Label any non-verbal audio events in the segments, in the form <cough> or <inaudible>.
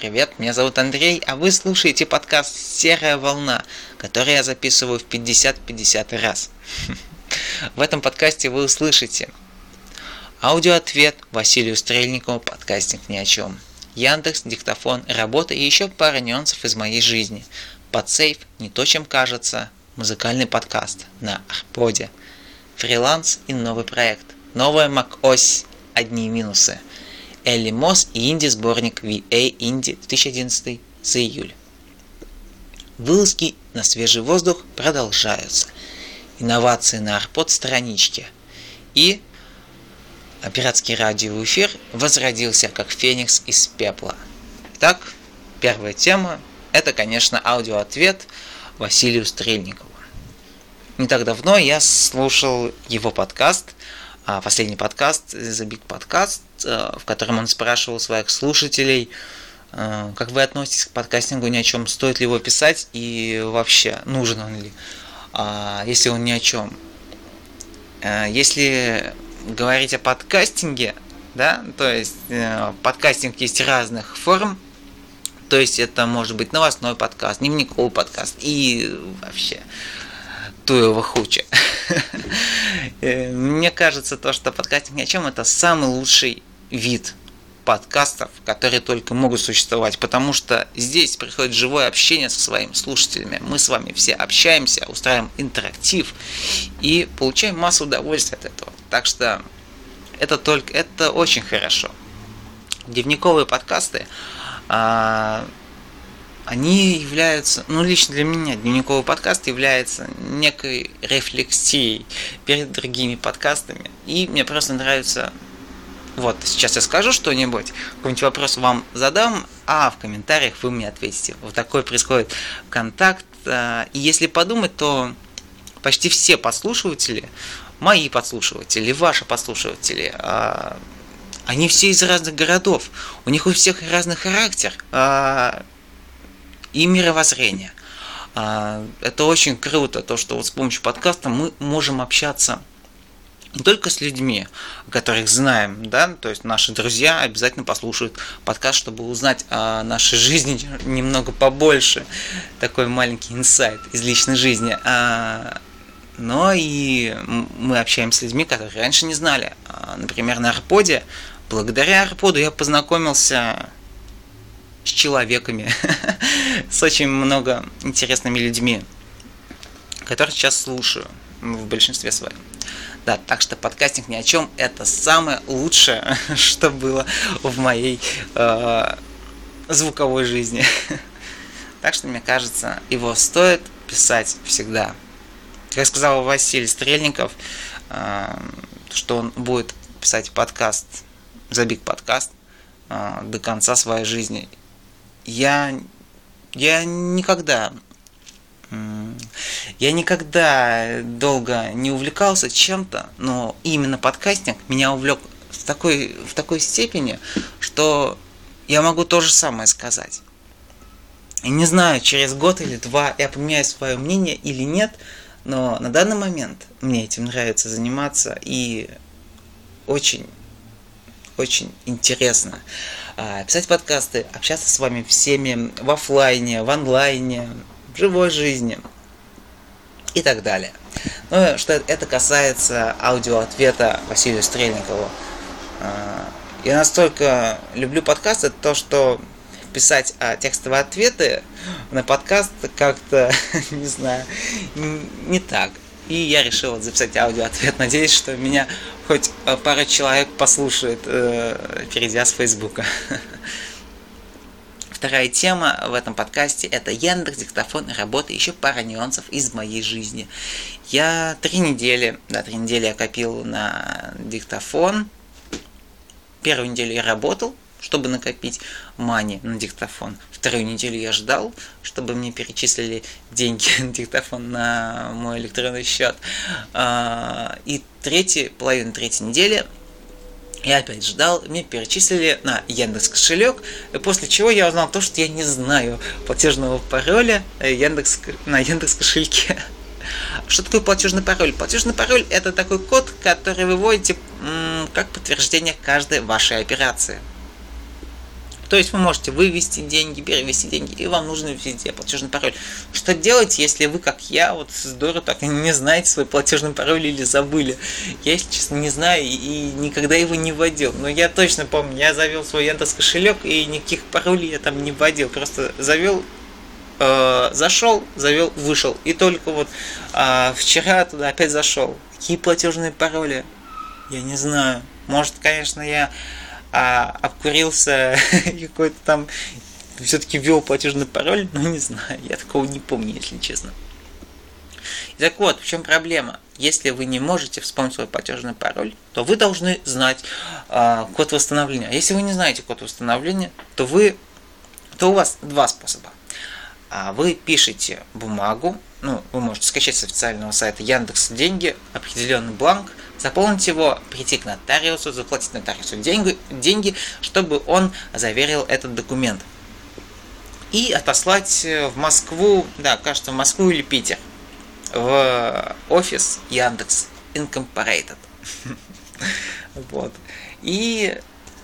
привет, меня зовут Андрей, а вы слушаете подкаст «Серая волна», который я записываю в 50-50 раз. <laughs> В этом подкасте вы услышите аудиоответ Василию Стрельникову «Подкастинг ни о чем», Яндекс, диктофон, работа и еще пара нюансов из моей жизни. Подсейв, не то чем кажется, музыкальный подкаст на Арподе, фриланс и новый проект, новая macOS, одни минусы – Элли Мосс и инди-сборник VA Indie 2011 за июль. Вылазки на свежий воздух продолжаются. Инновации на арпод страничке. И пиратский радиоэфир возродился как феникс из пепла. Итак, первая тема – это, конечно, аудиоответ Василию Стрельникову. Не так давно я слушал его подкаст, а, последний подкаст, The Big Podcast, Э, в котором он спрашивал своих слушателей, э, как вы относитесь к подкастингу ни о чем, стоит ли его писать и вообще нужен он ли, а, если он ни о чем. Э, если говорить о подкастинге, да, то есть подкастинг есть разных форм, то есть это может быть новостной подкаст, дневниковый подкаст и вообще туева хуча. <laughs> Мне кажется, то, что подкастинг ни о чем, это самый лучший вид подкастов, которые только могут существовать, потому что здесь приходит живое общение со своими слушателями. Мы с вами все общаемся, устраиваем интерактив и получаем массу удовольствия от этого. Так что это только это очень хорошо. Дневниковые подкасты, а, они являются, ну лично для меня дневниковый подкаст является некой рефлексией перед другими подкастами. И мне просто нравится вот, сейчас я скажу что-нибудь, какой-нибудь вопрос вам задам, а в комментариях вы мне ответите. Вот такой происходит контакт. А, и если подумать, то почти все подслушиватели, мои подслушиватели, ваши подслушиватели, а, они все из разных городов. У них у всех разный характер а, и мировоззрение. Это очень круто, то, что вот с помощью подкаста мы можем общаться не только с людьми, которых знаем, да, то есть наши друзья обязательно послушают подкаст, чтобы узнать о нашей жизни <laughs> немного побольше, такой маленький инсайт из личной жизни. А, но и мы общаемся с людьми, которые раньше не знали. А, например, на Арподе, благодаря Арподу я познакомился с человеками, <laughs> с очень много интересными людьми, которых сейчас слушаю в большинстве своем. Да, так что подкастинг ни о чем это самое лучшее, <laughs> что было в моей э, звуковой жизни. <laughs> Так что, мне кажется, его стоит писать всегда. Как сказал Василий Стрельников, э, что он будет писать подкаст, забиг подкаст э, до конца своей жизни. Я, я никогда я никогда долго не увлекался чем-то, но именно подкастинг меня увлек в такой, в такой степени, что я могу то же самое сказать. И не знаю, через год или два я поменяю свое мнение или нет, но на данный момент мне этим нравится заниматься и очень, очень интересно писать подкасты, общаться с вами всеми в офлайне, в онлайне, в живой жизни и так далее. Ну, что это касается аудиоответа Василию Стрельникову. А, я настолько люблю подкасты, то что писать а, текстовые ответы на подкаст как-то, <laughs> не знаю, не так. И я решил записать аудиоответ. Надеюсь, что меня хоть пара человек послушает, э, перейдя с Фейсбука. <laughs> Вторая тема в этом подкасте – это Яндекс, диктофон и работа. Еще пара нюансов из моей жизни. Я три недели, да, три недели я копил на диктофон. Первую неделю я работал, чтобы накопить мани на диктофон. Вторую неделю я ждал, чтобы мне перечислили деньги <laughs> на диктофон на мой электронный счет. А, и третья, половина третьей недели я опять ждал, мне перечислили на Яндекс кошелек, после чего я узнал то, что я не знаю платежного пароля Яндекс, на Яндекс кошельке. <laughs> Что такое платежный пароль? Платежный пароль это такой код, который вы вводите как подтверждение каждой вашей операции. То есть вы можете вывести деньги, перевести деньги, и вам нужно везде платежный пароль. Что делать, если вы, как я, вот здорово так не знаете свой платежный пароль или забыли? Я, если честно, не знаю и никогда его не вводил. Но я точно помню, я завел свой Яндекс кошелек и никаких паролей я там не вводил. Просто завел э, зашел, завел, вышел. И только вот э, вчера туда опять зашел. Какие платежные пароли? Я не знаю. Может, конечно, я а, обкурился <laughs> какой-то там все-таки ввел платежный пароль, но не знаю, я такого не помню, если честно. Так вот, в чем проблема? Если вы не можете вспомнить свой платежный пароль, то вы должны знать э, код восстановления. А если вы не знаете код восстановления, то вы, то у вас два способа. А вы пишете бумагу, ну, вы можете скачать с официального сайта Яндекс Деньги определенный бланк, заполнить его, прийти к нотариусу, заплатить нотариусу деньги, деньги, чтобы он заверил этот документ. И отослать в Москву, да, кажется, в Москву или Питер, в офис Яндекс Incorporated. <laughs> Вот. И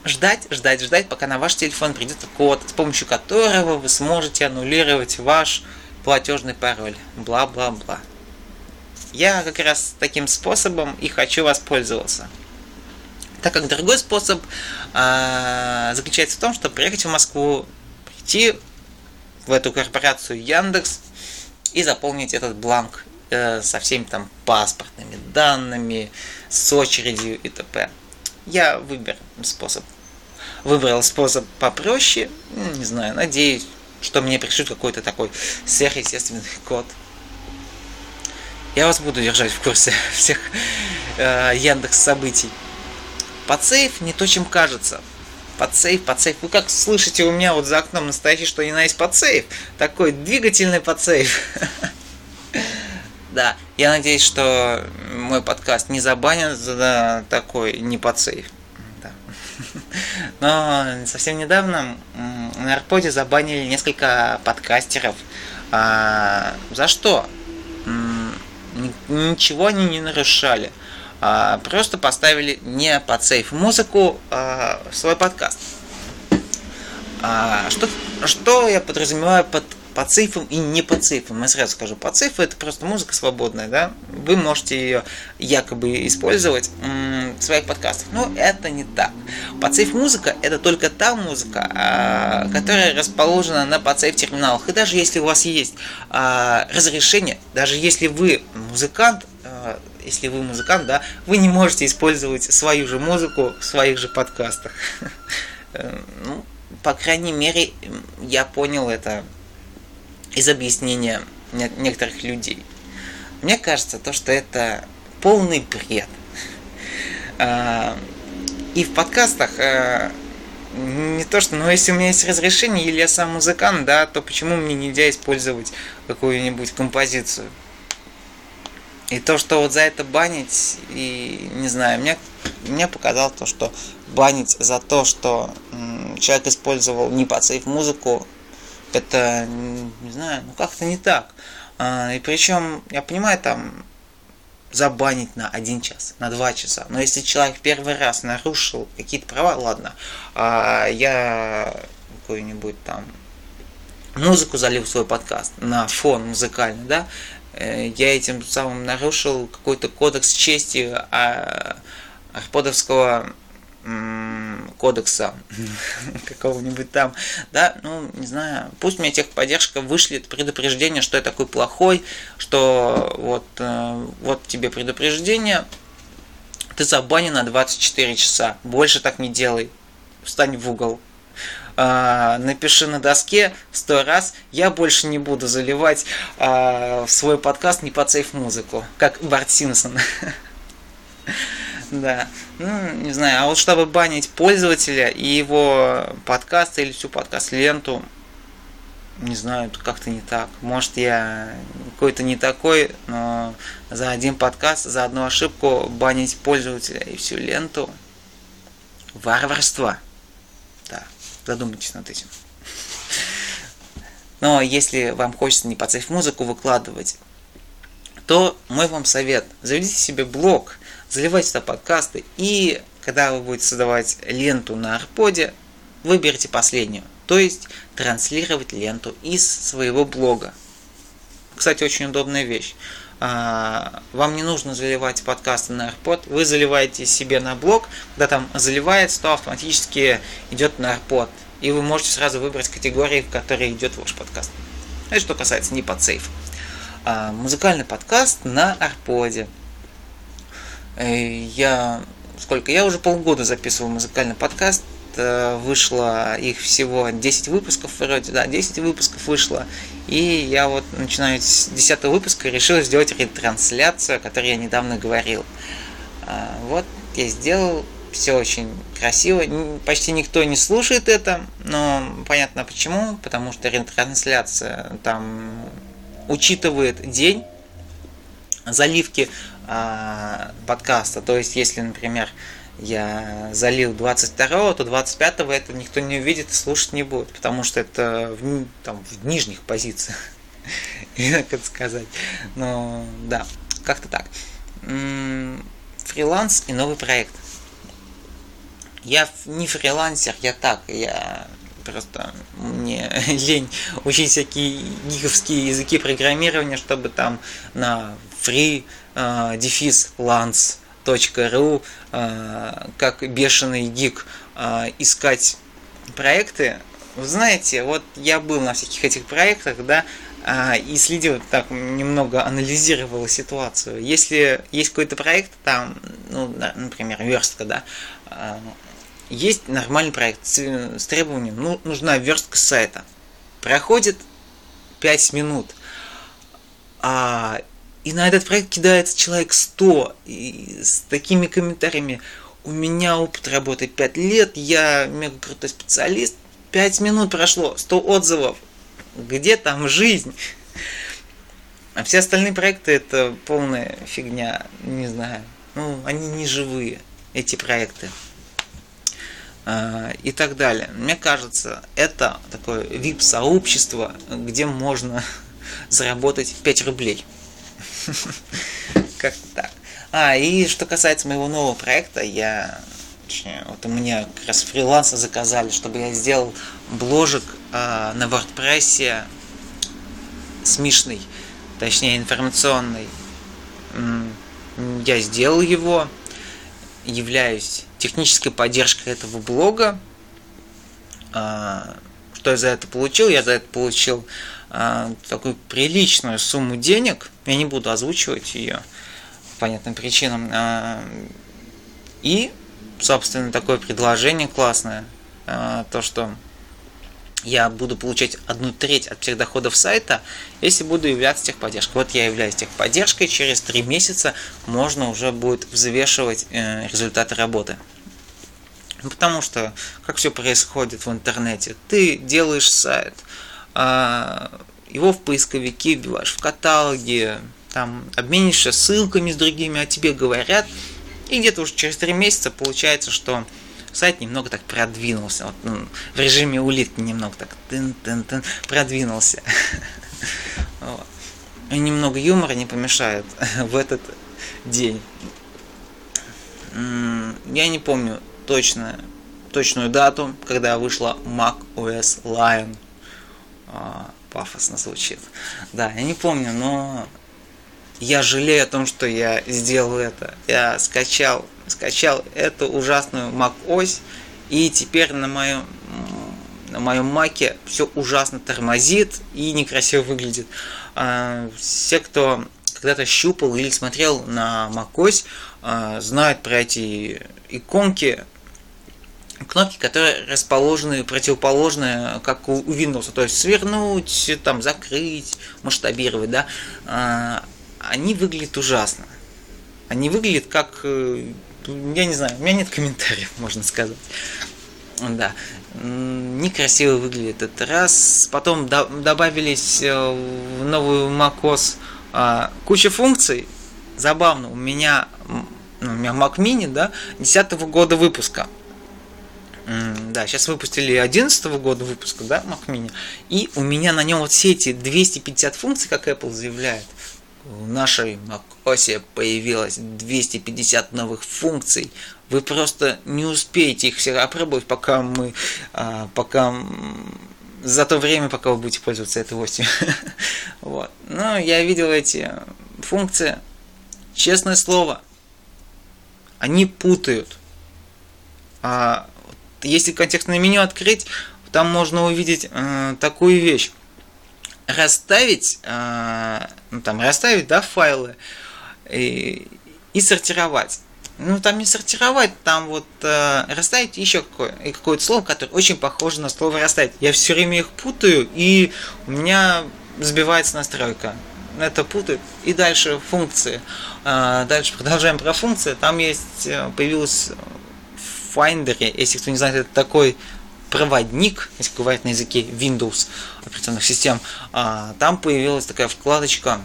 ждать, ждать, ждать, пока на ваш телефон придет код, с помощью которого вы сможете аннулировать ваш платежный пароль. Бла-бла-бла. Я как раз таким способом и хочу воспользоваться. Так как другой способ а, заключается в том, чтобы приехать в Москву, прийти в эту корпорацию Яндекс и заполнить этот бланк э, со всеми там паспортными данными, с очередью и т.п. Я выберу способ выбрал способ попроще. Не знаю, надеюсь, что мне пришлют какой-то такой сверхъестественный код. Я вас буду держать в курсе <laughs> всех э, Яндекс событий. Подсейв не то, чем кажется. Подсейв, подсейв. Вы как слышите у меня вот за окном настоящий, что и на есть подсейв. Такой двигательный подсейв. <laughs> Да, я надеюсь, что мой подкаст не забанят за такой не подсейв. <laughs> Но совсем недавно на Арподе забанили несколько подкастеров. А, за что? Ничего они не нарушали. А, просто поставили не под сейф музыку а, свой подкаст. А, что, что я подразумеваю под по цифрам и не по цифрам. Я сразу скажу, по цифрам это просто музыка свободная, да? Вы можете ее якобы использовать в своих подкастах. Но это не так. Подсейф музыка это только та музыка, а, которая расположена на подсейф терминалах. И даже если у вас есть а, разрешение, даже если вы музыкант, а, если вы музыкант, да, вы не можете использовать свою же музыку в своих же подкастах. <laughs> Э, ну, по крайней мере, я понял это из объяснения некоторых людей. Мне кажется, то, что это полный бред. А, и в подкастах а, не то, что, но если у меня есть разрешение, или я сам музыкант, да, то почему мне нельзя использовать какую-нибудь композицию? И то, что вот за это банить, и не знаю, мне, мне показалось то, что банить за то, что человек использовал не под сейф музыку, это, не знаю, ну как-то не так. А, и причем, я понимаю, там забанить на один час, на два часа. Но если человек первый раз нарушил какие-то права, ладно, а я какую-нибудь там музыку залил в свой подкаст на фон музыкальный, да, э, я этим самым нарушил какой-то кодекс чести а, арподовского кодекса <laughs> какого-нибудь там, да, ну, не знаю, пусть мне техподдержка вышлет предупреждение, что я такой плохой, что вот, э, вот тебе предупреждение, ты забанен на 24 часа, больше так не делай, встань в угол. А, напиши на доске сто раз, я больше не буду заливать а, в свой подкаст не под сейф музыку, как Барт Симпсон. <laughs> Да. Ну, не знаю, а вот чтобы банить пользователя и его подкаст или всю подкаст-ленту, не знаю, как-то не так. Может, я какой-то не такой, но за один подкаст, за одну ошибку банить пользователя и всю ленту варварство. Да, задумайтесь над этим. Но если вам хочется не под музыку выкладывать, то мой вам совет. Заведите себе блог – заливайте туда подкасты, и когда вы будете создавать ленту на Арподе, выберите последнюю, то есть транслировать ленту из своего блога. Кстати, очень удобная вещь. А, вам не нужно заливать подкасты на AirPod, вы заливаете себе на блог, когда там заливается, то автоматически идет на AirPod. И вы можете сразу выбрать категории, в которые идет ваш подкаст. Это что касается не подсейф. А, музыкальный подкаст на AirPod. Э, я сколько? Я уже полгода записывал музыкальный подкаст. Э, вышло их всего 10 выпусков вроде, да, 10 выпусков вышло. И я вот начинаю с 10 выпуска решил сделать ретрансляцию, о которой я недавно говорил. А, вот я сделал, все очень красиво. Почти никто не слушает это, но понятно почему, потому что ретрансляция там учитывает день заливки э, подкаста. То есть, если, например, я залил 22 то 25 это никто не увидит и слушать не будет, потому что это в, там, в нижних позициях. <laughs> как это сказать. Но да, как-то так. Фриланс и новый проект. Я не фрилансер, я так, я просто мне <laughs> лень учить всякие гиковские языки программирования, чтобы там на free uh, дефис lance uh, как бешеный гик uh, искать проекты. Вы знаете, вот я был на всяких этих проектах, да, и следил, так немного анализировал ситуацию. Если есть какой-то проект, там, ну, например, верстка, да, есть нормальный проект с, с требованием, ну, нужна верстка сайта. Проходит 5 минут. А, и на этот проект кидается человек 100 и с такими комментариями. У меня опыт работы 5 лет, я мега крутой специалист. 5 минут прошло, 100 отзывов. Где там жизнь? А все остальные проекты это полная фигня, не знаю. Ну, они не живые, эти проекты. Э, и так далее. Мне кажется, это такое VIP-сообщество, где можно <laughs> заработать 5 рублей. <laughs> Как так. А, и что касается моего нового проекта, я вот у меня как раз фриланса заказали, чтобы я сделал бложек э, на WordPress смешный, точнее информационный. Я сделал его, являюсь технической поддержкой этого блога. А, что я за это получил? Я за это получил а, такую приличную сумму денег. Я не буду озвучивать ее по понятным причинам. А, и, собственно, такое предложение классное. То, что я буду получать одну треть от всех доходов сайта, если буду являться техподдержкой. Вот я являюсь техподдержкой, через три месяца можно уже будет взвешивать э, результаты работы. Ну, потому что, как все происходит в интернете, ты делаешь сайт, а, его в поисковике вбиваешь, в каталоге, там обменишься ссылками с другими, о тебе говорят, и где-то уже через три месяца получается, что сайт немного так продвинулся. Вот, ну, в режиме улитки немного так тын -тын -тын, продвинулся. <laughs> Вот. Немного юмора не помешает <laughs> в этот день. Я не помню точно, точную дату, когда вышла Mac OS Lion. А, пафосно звучит. Да, я не помню, но я жалею о том, что я сделал это. Я скачал, скачал эту ужасную Mac OS, и теперь на моем на моем маке все ужасно тормозит и некрасиво выглядит. А, все, кто когда-то щупал или смотрел на macOS, а, знают про эти иконки, кнопки, которые расположены противоположные, как у Windows, то есть свернуть, там, закрыть, масштабировать, да, а, они выглядят ужасно. Они выглядят как, э, я не знаю, у меня нет комментариев, <laughs> можно сказать. Да, некрасиво выглядит этот раз. Потом добавились э, в новую macOS а, куча функций. Забавно, у меня, ну, у меня Mac Mini, да, 10 года выпуска. Да, сейчас выпустили 11 года выпуска, да, Mac Mini. И у меня на нем вот все эти 250 функций, как Apple заявляет, в нашей macOS появилось 250 новых функций. Вы просто не успеете их все опробовать, пока мы, а, пока за то время, пока вы будете пользоваться этой осью. <laughs> вот. Но я видел эти функции. Честное слово, они путают. А если контекстное меню открыть, там можно увидеть э, такую вещь расставить, э, ну, там, расставить, да, файлы и, и сортировать. Ну, там не сортировать, там вот э, расставить еще какое- какое-то слово, которое очень похоже на слово расставить. Я все время их путаю, и у меня сбивается настройка. Это путает. И дальше функции. Э, дальше продолжаем про функции. Там есть, э, появилась в Finder, если кто не знает, это такой проводник, если говорить на языке Windows операционных систем, а, там появилась такая вкладочка,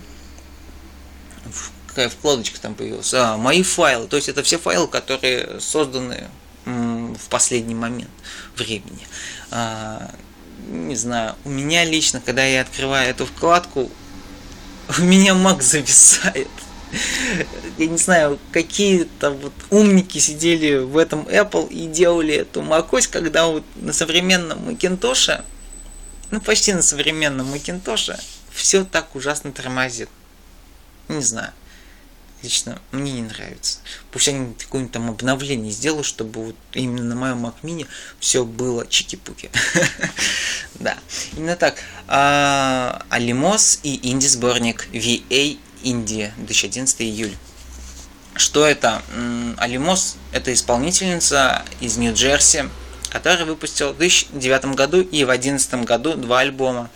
какая вкладочка там появилась, а, мои файлы, то есть это все файлы, которые созданы в последний момент времени. А, не знаю, у меня лично, когда я открываю эту вкладку, <laughs> у меня Mac зависает я не знаю, какие-то вот умники сидели в этом Apple и делали эту macOS, когда вот на современном Macintosh, ну почти на современном Macintosh, все так ужасно тормозит. Не знаю. Лично мне не нравится. Пусть они какое-нибудь там обновление сделают, чтобы вот именно на моем Mac Mini все было чики-пуки. <laughs> да, именно так. Алимос и инди-сборник VA Индия, 2011 июль. Что это? Алимос – это исполнительница из Нью-Джерси, которая выпустила в 2009 году и в 2011 году два альбома.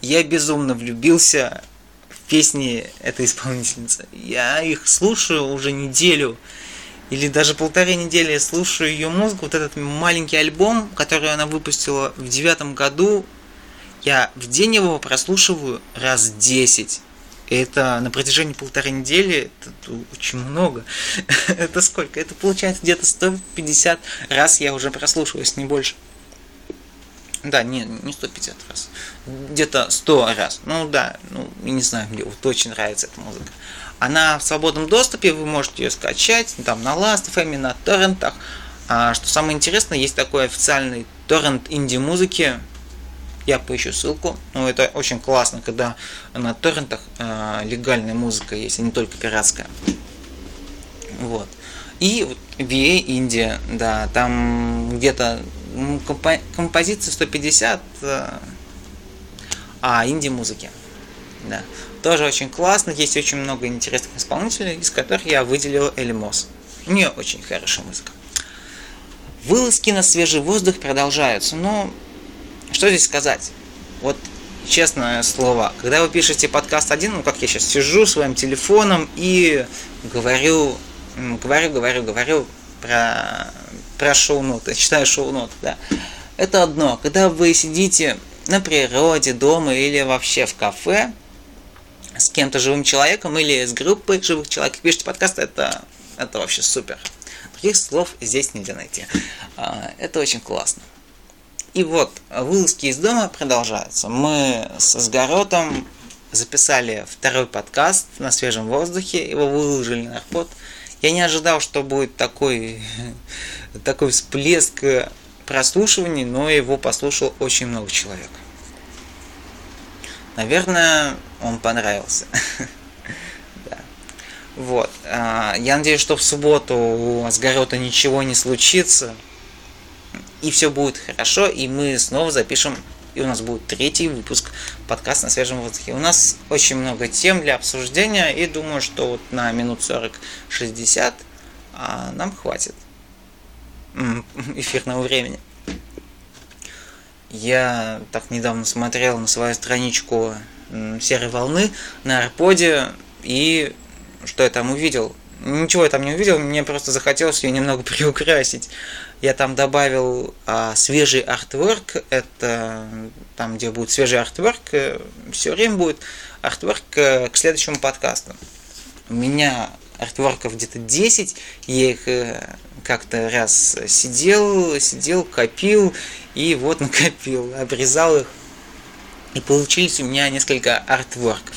Я безумно влюбился в песни этой исполнительницы. Я их слушаю уже неделю или даже полторы недели слушаю ее музыку, вот этот маленький альбом, который она выпустила в девятом году, я в день его прослушиваю раз десять это на протяжении полторы недели, это очень много. <laughs> это сколько? Это получается где-то 150 раз я уже прослушиваюсь, не больше. Да, не, не 150 раз. Где-то 100 раз. Ну да, ну не знаю, мне вот очень нравится эта музыка. Она в свободном доступе, вы можете ее скачать, там на Last.fm, на торрентах. А что самое интересное, есть такой официальный торрент инди-музыки, я поищу ссылку. Ну, это очень классно, когда на торрентах э, легальная музыка есть, а не только пиратская. Вот. И вот VA Индия, да, там где-то компо- композиция 150, э, а инди-музыки. Да. Тоже очень классно, есть очень много интересных исполнителей, из которых я выделил Элимос. У нее очень хорошая музыка. Вылазки на свежий воздух продолжаются, но что здесь сказать? Вот честное слово, когда вы пишете подкаст один, ну как я сейчас сижу своим телефоном и говорю, говорю, говорю, говорю про, про шоу-ноты, читаю шоу-ноты, да. Это одно. Когда вы сидите на природе, дома или вообще в кафе с кем-то живым человеком или с группой живых человек, пишете подкаст, это, это вообще супер. Других слов здесь нельзя найти. А, это очень классно. И вот, вылазки из дома продолжаются. Мы с Сгаротом записали второй подкаст на свежем воздухе, его выложили на Арпод. Я не ожидал, что будет такой, <laughs> такой всплеск прослушиваний, но его послушал очень много человек. Наверное, он понравился. <laughs> Вот. А, я надеюсь, что в субботу у Асгарота ничего не случится и все будет хорошо, и мы снова запишем, и у нас будет третий выпуск подкаста на свежем воздухе. У нас очень много тем для обсуждения, и думаю, что вот на минут 40-60 а, нам хватит <laughs> эфирного времени. Я так недавно смотрел на свою страничку серой волны на Арподе, и что я там увидел? Ничего я там не увидел, мне просто захотелось ее немного <laughs> приукрасить. Я там добавил а, свежий артворк, это там, где будет свежий артворк, э, все время будет артворк э, к следующему подкасту. У меня артворков где-то 10, я их э, как-то раз сидел, сидел, копил, и вот <laughs> накопил, обрезал их, и получились у меня несколько артворков.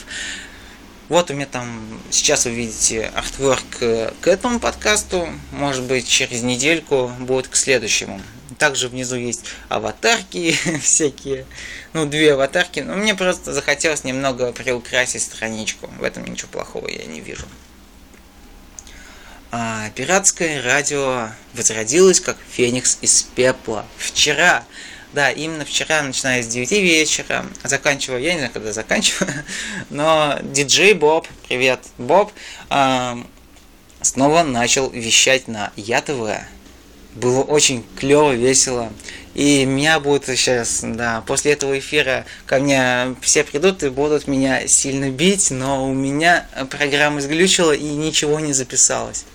Вот у меня там, сейчас вы видите артворк к этому подкасту, может быть через недельку будет к следующему. Также внизу есть аватарки <laughs> всякие, ну две аватарки, но мне просто захотелось немного приукрасить страничку, в этом ничего плохого я не вижу. А, пиратское радио возродилось как феникс из пепла. Вчера да, именно вчера, начиная с 9 вечера, заканчивая, я не знаю, когда заканчиваю, <laughs> но диджей Боб, привет, Боб, снова начал вещать на ЯТВ. Было очень клево, весело. И меня будут сейчас, да, после этого эфира ко мне все придут и будут меня сильно бить, но у меня программа сглючила и ничего не записалось.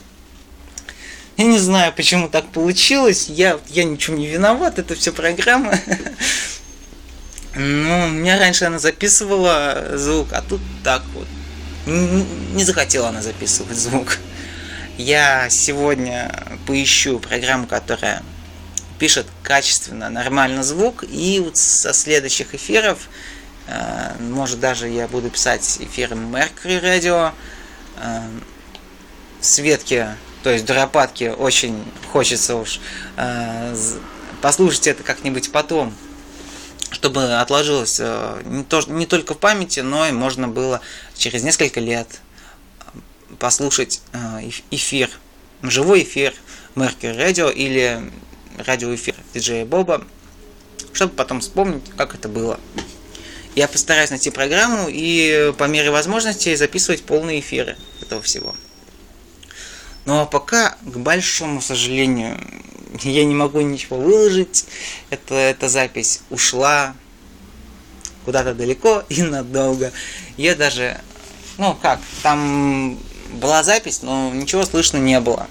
Я не знаю, почему так получилось. Я, я ничего не виноват, это все программа. <laughs> Ну, у меня раньше она записывала звук, а тут так вот. Не захотела она записывать звук. Я сегодня поищу программу, которая пишет качественно, нормально звук, и вот со следующих эфиров, э, может даже я буду писать эфиры Mercury Radio, э, Светке то есть Дуропадки очень хочется уж э, послушать это как-нибудь потом, чтобы отложилось э, не, то, не только в памяти, но и можно было через несколько лет послушать э, эфир, живой эфир Mercury Radio или радиоэфир диджея Боба, чтобы потом вспомнить, как это было. Я постараюсь найти программу и по мере возможности записывать полные эфиры этого всего. Но пока, к большому сожалению, <laughs> я не могу ничего выложить. Это, эта запись ушла куда-то далеко <laughs> и надолго. Я даже, ну как, там была запись, но ничего слышно не было.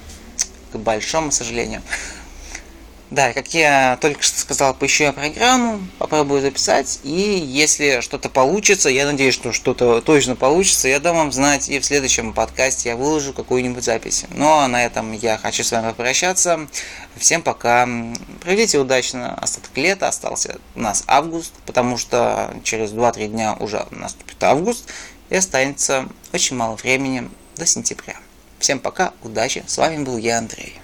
К большому сожалению. <laughs> Да, как я только что сказал, поищу я программу, попробую записать, и если что-то получится, я надеюсь, что что-то точно получится, я дам вам знать, и в следующем подкасте я выложу какую-нибудь запись. Ну а на этом я хочу с вами попрощаться. Всем пока. Проведите удачно остаток лета, остался у нас август, потому что через 2-3 дня уже наступит август, и останется очень мало времени до сентября. Всем пока, удачи, с вами был я, Андрей.